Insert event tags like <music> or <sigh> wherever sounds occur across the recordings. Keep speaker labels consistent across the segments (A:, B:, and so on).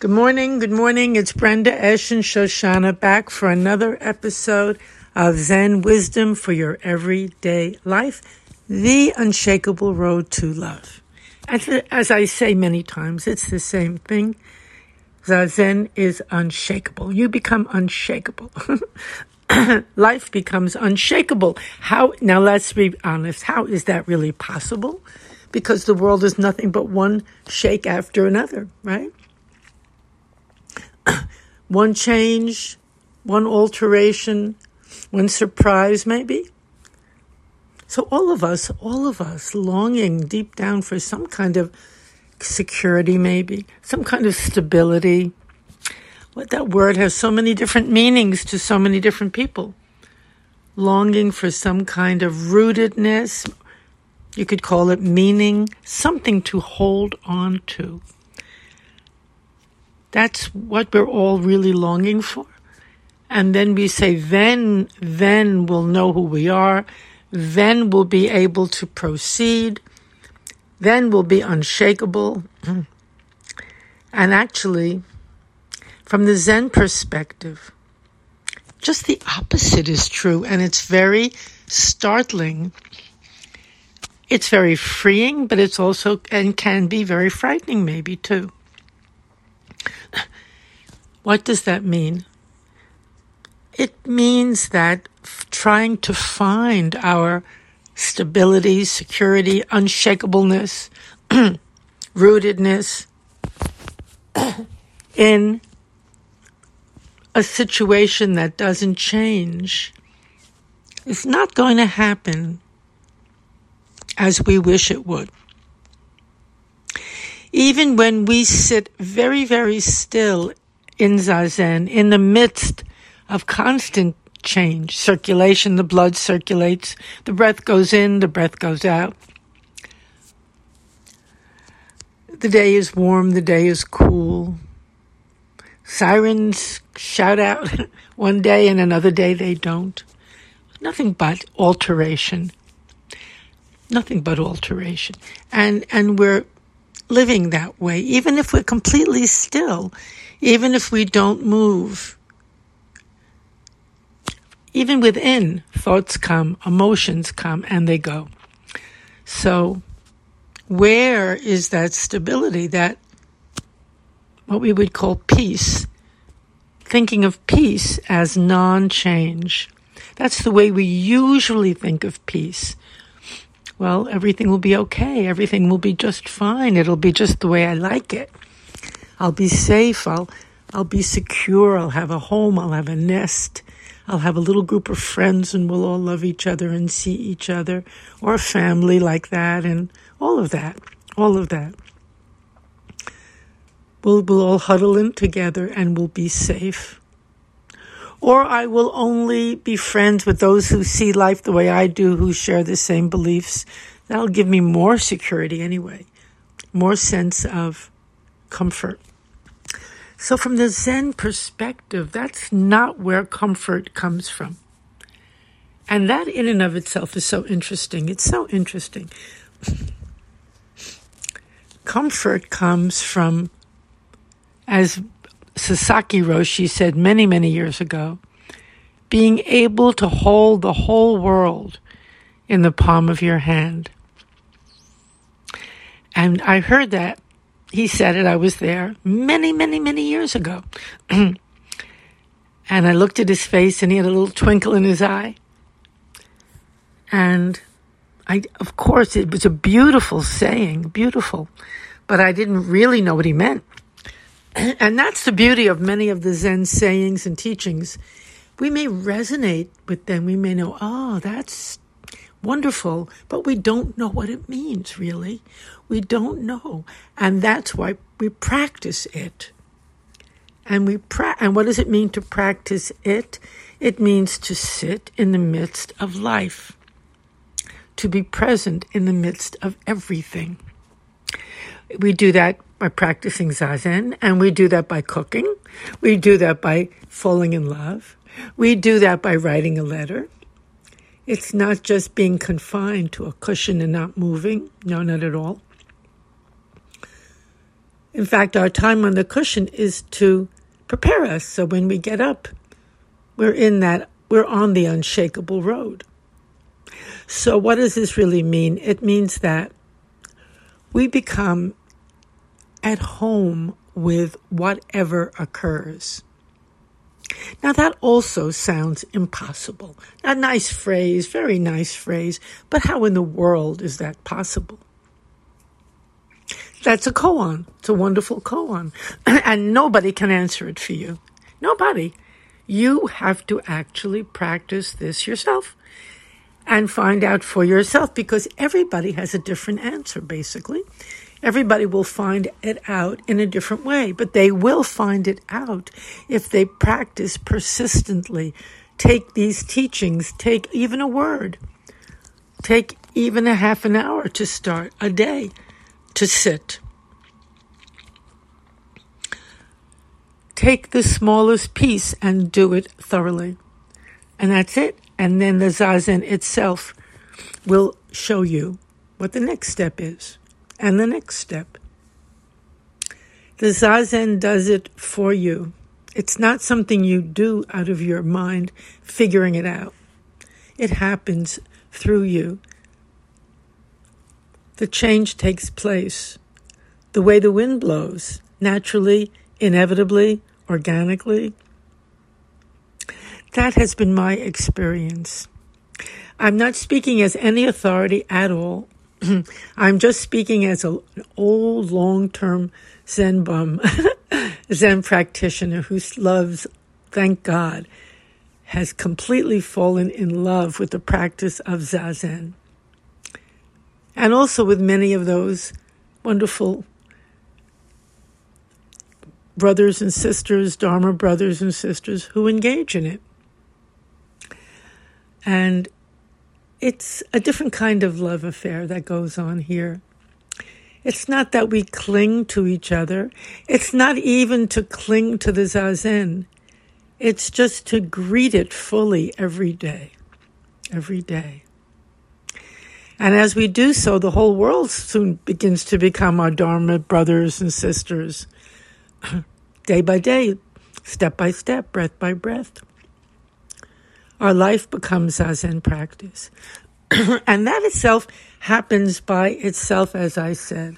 A: Good morning, good morning. It's Brenda Esh and Shoshanna back for another episode of Zen Wisdom for Your Everyday Life, the unshakable road to love. As, as I say many times, it's the same thing. Zazen is unshakable. You become unshakable. <laughs> Life becomes unshakable. How, now let's be honest, how is that really possible? Because the world is nothing but one shake after another, right? One change, one alteration, one surprise, maybe. So, all of us, all of us longing deep down for some kind of security, maybe, some kind of stability. What that word has so many different meanings to so many different people. Longing for some kind of rootedness, you could call it meaning, something to hold on to. That's what we're all really longing for. And then we say, then, then we'll know who we are. Then we'll be able to proceed. Then we'll be unshakable. <clears throat> And actually, from the Zen perspective, just the opposite is true. And it's very startling. It's very freeing, but it's also, and can be very frightening, maybe too. What does that mean? It means that trying to find our stability, security, unshakableness, <clears throat> rootedness <clears throat> in a situation that doesn't change is not going to happen as we wish it would. Even when we sit very, very still in Zazen, in the midst of constant change, circulation, the blood circulates, the breath goes in, the breath goes out. The day is warm, the day is cool. Sirens shout out <laughs> one day and another day they don't. Nothing but alteration. Nothing but alteration. And and we're living that way, even if we're completely still, even if we don't move. Even within, thoughts come, emotions come, and they go. So, where is that stability, that what we would call peace? Thinking of peace as non change. That's the way we usually think of peace. Well, everything will be okay. Everything will be just fine. It'll be just the way I like it. I'll be safe. I'll, I'll be secure. I'll have a home. I'll have a nest. I'll have a little group of friends and we'll all love each other and see each other or a family like that and all of that. All of that. We'll, we'll all huddle in together and we'll be safe. Or I will only be friends with those who see life the way I do, who share the same beliefs. That'll give me more security anyway, more sense of comfort. So, from the Zen perspective, that's not where comfort comes from. And that, in and of itself, is so interesting. It's so interesting. comfort comes from, as Sasaki Roshi said many, many years ago, being able to hold the whole world in the palm of your hand. And I heard that he said it, I was there many, many, many years ago. <clears throat> and I looked at his face and he had a little twinkle in his eye. And I, of course, it was a beautiful saying, beautiful, but I didn't really know what he meant. <clears throat> And that's the beauty of many of the Zen sayings and teachings. We may resonate with them. We may know, oh, that's wonderful, but we don't know what it means really. We don't know. And that's why we practice it. And we pra- and what does it mean to practice it? It means to sit in the midst of life. To be present in the midst of everything. We do that by practicing zazen and we do that by cooking. We do that by falling in love. We do that by writing a letter. It's not just being confined to a cushion and not moving. No, not at all. In fact, our time on the cushion is to prepare us so when we get up, we're in that, we're on the unshakable road. So, what does this really mean? It means that we become at home with whatever occurs. Now, that also sounds impossible. A nice phrase, very nice phrase, but how in the world is that possible? That's a koan. It's a wonderful koan. <clears throat> and nobody can answer it for you. Nobody. You have to actually practice this yourself and find out for yourself because everybody has a different answer, basically. Everybody will find it out in a different way, but they will find it out if they practice persistently. Take these teachings, take even a word, take even a half an hour to start a day to sit. Take the smallest piece and do it thoroughly. And that's it. And then the Zazen itself will show you what the next step is and the next step. The Zazen does it for you. It's not something you do out of your mind, figuring it out. It happens through you. The change takes place the way the wind blows, naturally, inevitably, organically. That has been my experience. I'm not speaking as any authority at all. <clears throat> I'm just speaking as a, an old, long term Zen bum, <laughs> Zen practitioner who loves, thank God, has completely fallen in love with the practice of Zazen. And also with many of those wonderful brothers and sisters, Dharma brothers and sisters who engage in it. And it's a different kind of love affair that goes on here. It's not that we cling to each other. It's not even to cling to the zazen. It's just to greet it fully every day. Every day. And as we do so, the whole world soon begins to become our Dharma brothers and sisters, <clears throat> day by day, step by step, breath by breath our life becomes Zazen practice. <clears throat> and that itself happens by itself, as I said.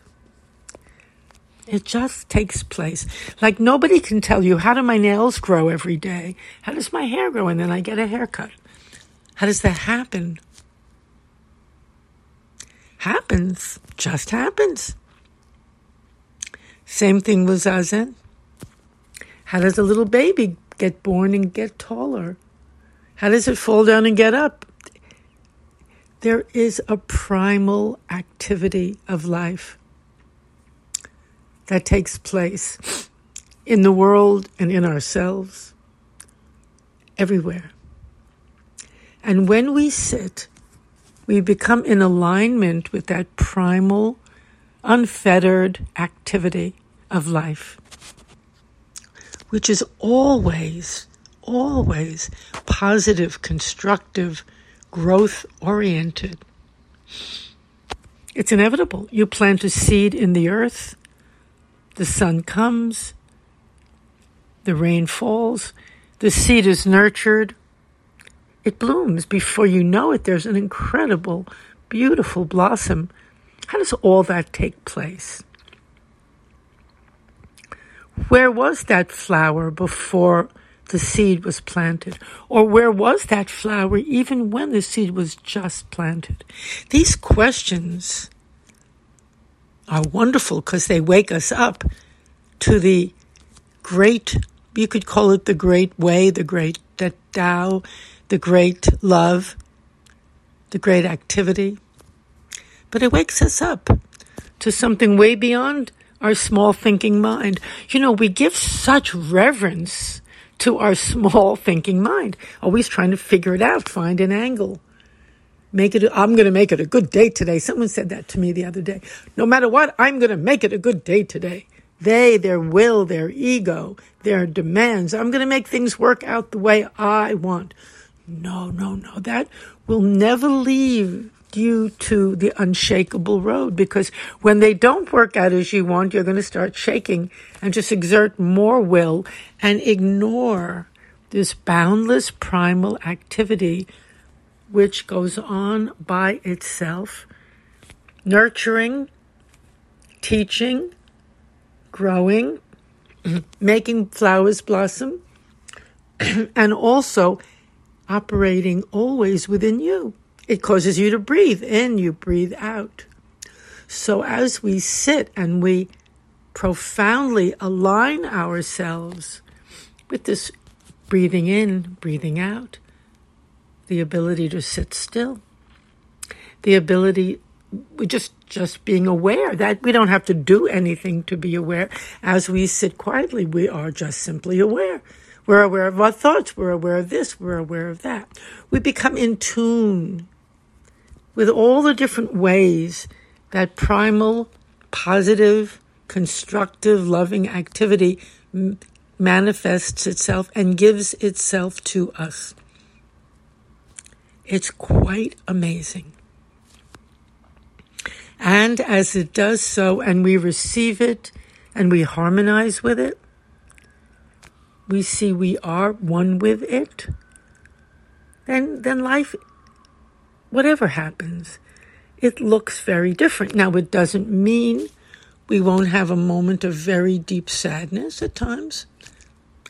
A: It just takes place. Like nobody can tell you, how do my nails grow every day? How does my hair grow? And then I get a haircut. How does that happen? Happens. Just happens. Same thing with Zazen. How does a little baby get born and get taller? How does it fall down and get up? There is a primal activity of life that takes place in the world and in ourselves, everywhere. And when we sit, we become in alignment with that primal, unfettered activity of life, which is always always positive, constructive, growth oriented. It's inevitable. You plant a seed in the earth, the sun comes, the rain falls, the seed is nurtured, it blooms. Before you know it, there's an incredible, beautiful blossom. How does all that take place? Where was that flower before the seed was planted? Or where was that flower even when the seed was just planted? These questions are wonderful because they wake us up to the great, you could call it the great way, the great that Tao, the great love, the great activity. But it wakes us up to something way beyond our small thinking mind. You know, we give such reverence to our <laughs> small thinking mind, always trying to figure it out, find an angle. Make it, I'm going to make it a good day today. Someone said that to me the other day. No matter what, I'm going to make it a good day today. They, their will, their ego, their demands. I'm going to make things work out the way I want. No, no, no. That will never leave you to the unshakable road because when they don't work out as you want, you're going to start shaking and just exert more will and ignore this boundless primal activity which goes on by itself, nurturing, teaching, growing, <clears throat> making flowers blossom, <clears throat> and also operating always within you. It causes you to breathe in, you breathe out. So as we sit and we profoundly align ourselves with this breathing in, breathing out, the ability to sit still, the ability we just just being aware that we don't have to do anything to be aware. As we sit quietly we are just simply aware. We're aware of our thoughts we're aware of this we're aware of that. We become in tune with all the different ways that primal, positive, constructive, loving activity m- manifests itself and gives itself to us. It's quite amazing. And as it does so, and we receive it and we harmonize with it, we see we are one with it, then, then life whatever happens, it looks very different. Now, it doesn't mean we won't have a moment of very deep sadness at times.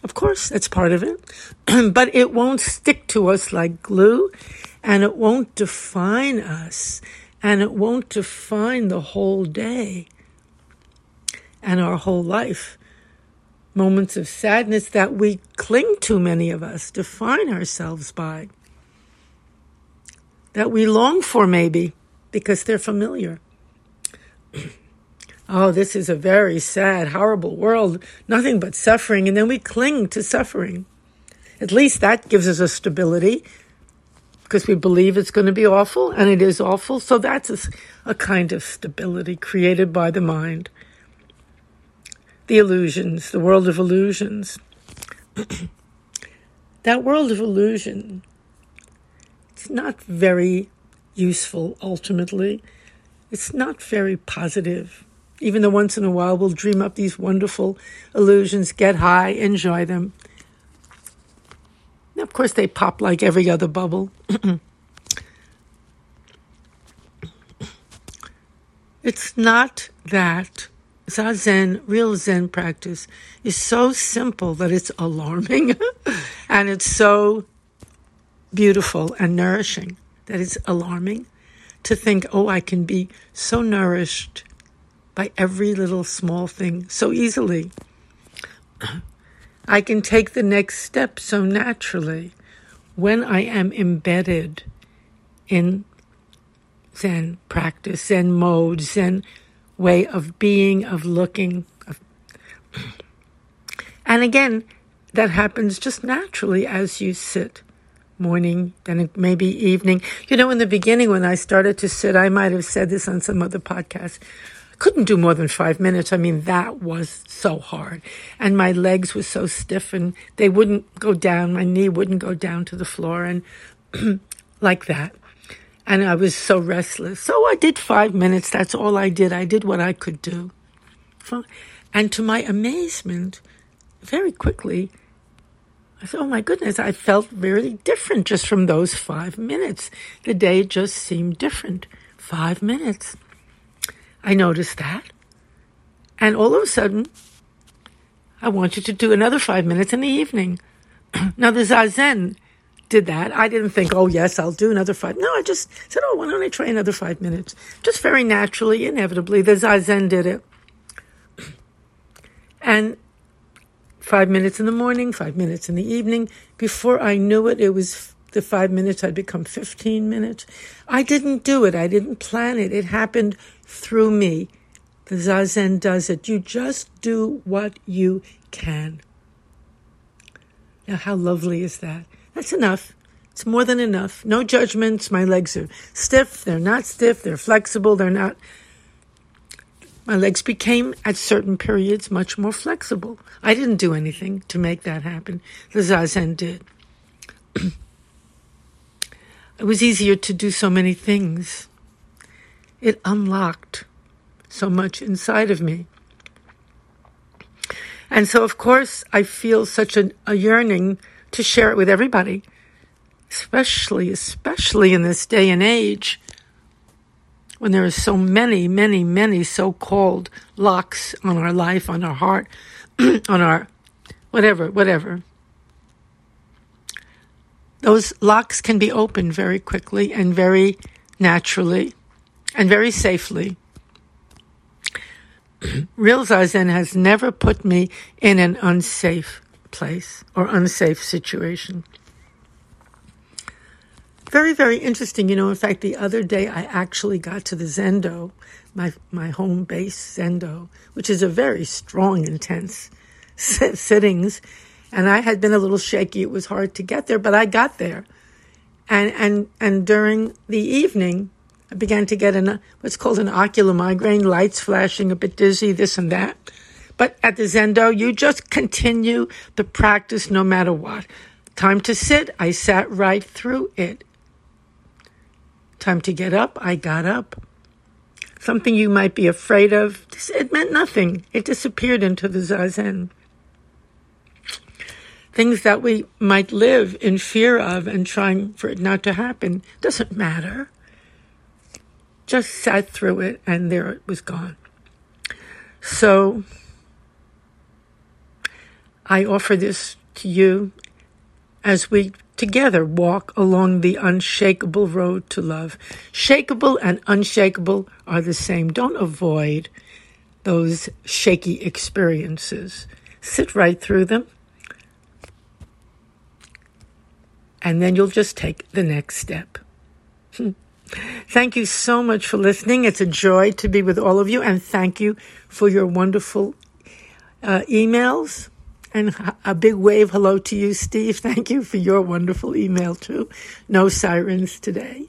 A: Of course, that's part of it. <clears throat> but it won't stick to us like glue, and it won't define us, and it won't define the whole day and our whole life. Moments of sadness that we cling to, many of us, define ourselves by that we long for, maybe, because they're familiar. <clears throat> oh, this is a very sad, horrible world, nothing but suffering, and then we cling to suffering. At least that gives us a stability because we believe it's going to be awful, and it is awful. So that's a, a kind of stability created by the mind. The illusions, the world of illusions. <clears throat> that world of illusion it's not very useful ultimately. It's not very positive. Even though once in a while we'll dream up these wonderful illusions, get high, enjoy them. Now, of course, they pop like every other bubble. <clears throat> it's not that Zazen, real Zen practice, is so simple that it's alarming <laughs> and it's so beautiful and nourishing that it's alarming to think, oh, I can be so nourished by every little small thing so easily. I can take the next step so naturally when I am embedded in Zen practice, Zen mode, Zen way of being, of looking. <clears throat> And again, that happens just naturally as you sit morning, then maybe evening. You know, in the beginning when I started to sit, I might have said this on some other podcast. I couldn't do more than five minutes. I mean, that was so hard. And my legs were so stiff and they wouldn't go down. My knee wouldn't go down to the floor and <clears throat> like that. And I was so restless. So I did five minutes. That's all I did. I did what I could do. And to my amazement, very quickly, I thought, oh my goodness, I felt very different just from those five minutes. The day just seemed different. Five minutes. I noticed that. And all of a sudden, I wanted to do another five minutes in the evening. <clears throat> now, the Zazen did that. I didn't think, oh, yes, I'll do another five. No, I just said, oh, why don't I try another five minutes? Just very naturally, inevitably, the Zazen did it. <clears throat> And five minutes in the morning, five minutes in the evening. Before I knew it, it was the five minutes had become 15 minutes. I didn't do it. I didn't plan it. It happened through me. The Zazen does it. You just do what you can. Now, how lovely is that? That's enough. It's more than enough. No judgments. My legs are stiff. They're not stiff. They're flexible. They're not my legs became, at certain periods, much more flexible. I didn't do anything to make that happen. The Zazen did. <clears throat> it was easier to do so many things. it unlocked so much inside of me. And so, of course, I feel such a, a yearning to share it with everybody, especially, especially in this day and age when there are so many, many, many so called locks on our life, on our heart, <clears throat> on our whatever, whatever. Those locks can be opened very quickly and very naturally and very safely. <clears throat> Real Zazen has never put me in an unsafe place or unsafe situation very, very interesting. You know, in fact, the other day I actually got to the Zendo, my my home base Zendo, which is a very strong, intense <laughs> sittings, and I had been a little shaky. It was hard to get there, but I got there, and and and during the evening, I began to get an what's called an ocular migraine, lights flashing, a bit dizzy, this and that. But at the Zendo, you just continue the practice no matter what. Time to sit, I sat right through it. Time to get up, I got up. Something you might be afraid of, it meant nothing. It disappeared into the zazen. Things that we might live in fear of and trying for it not to happen doesn't matter. Just sat through it and there it was gone. So I offer this to you as we together walk along the unshakable road to love. Shakeable and unshakable are the same. Don't avoid those shaky experiences. Sit right through them. And then you'll just take the next step. <laughs> thank you so much for listening. It's a joy to be with all of you. And thank you for your wonderful uh, emails and a big wave hello to you, Steve. <laughs> Thank you for your wonderful email, too. No sirens today.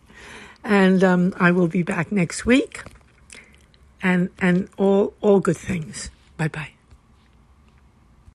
A: And um, I will be back next week. And, and all, all good things. Bye bye.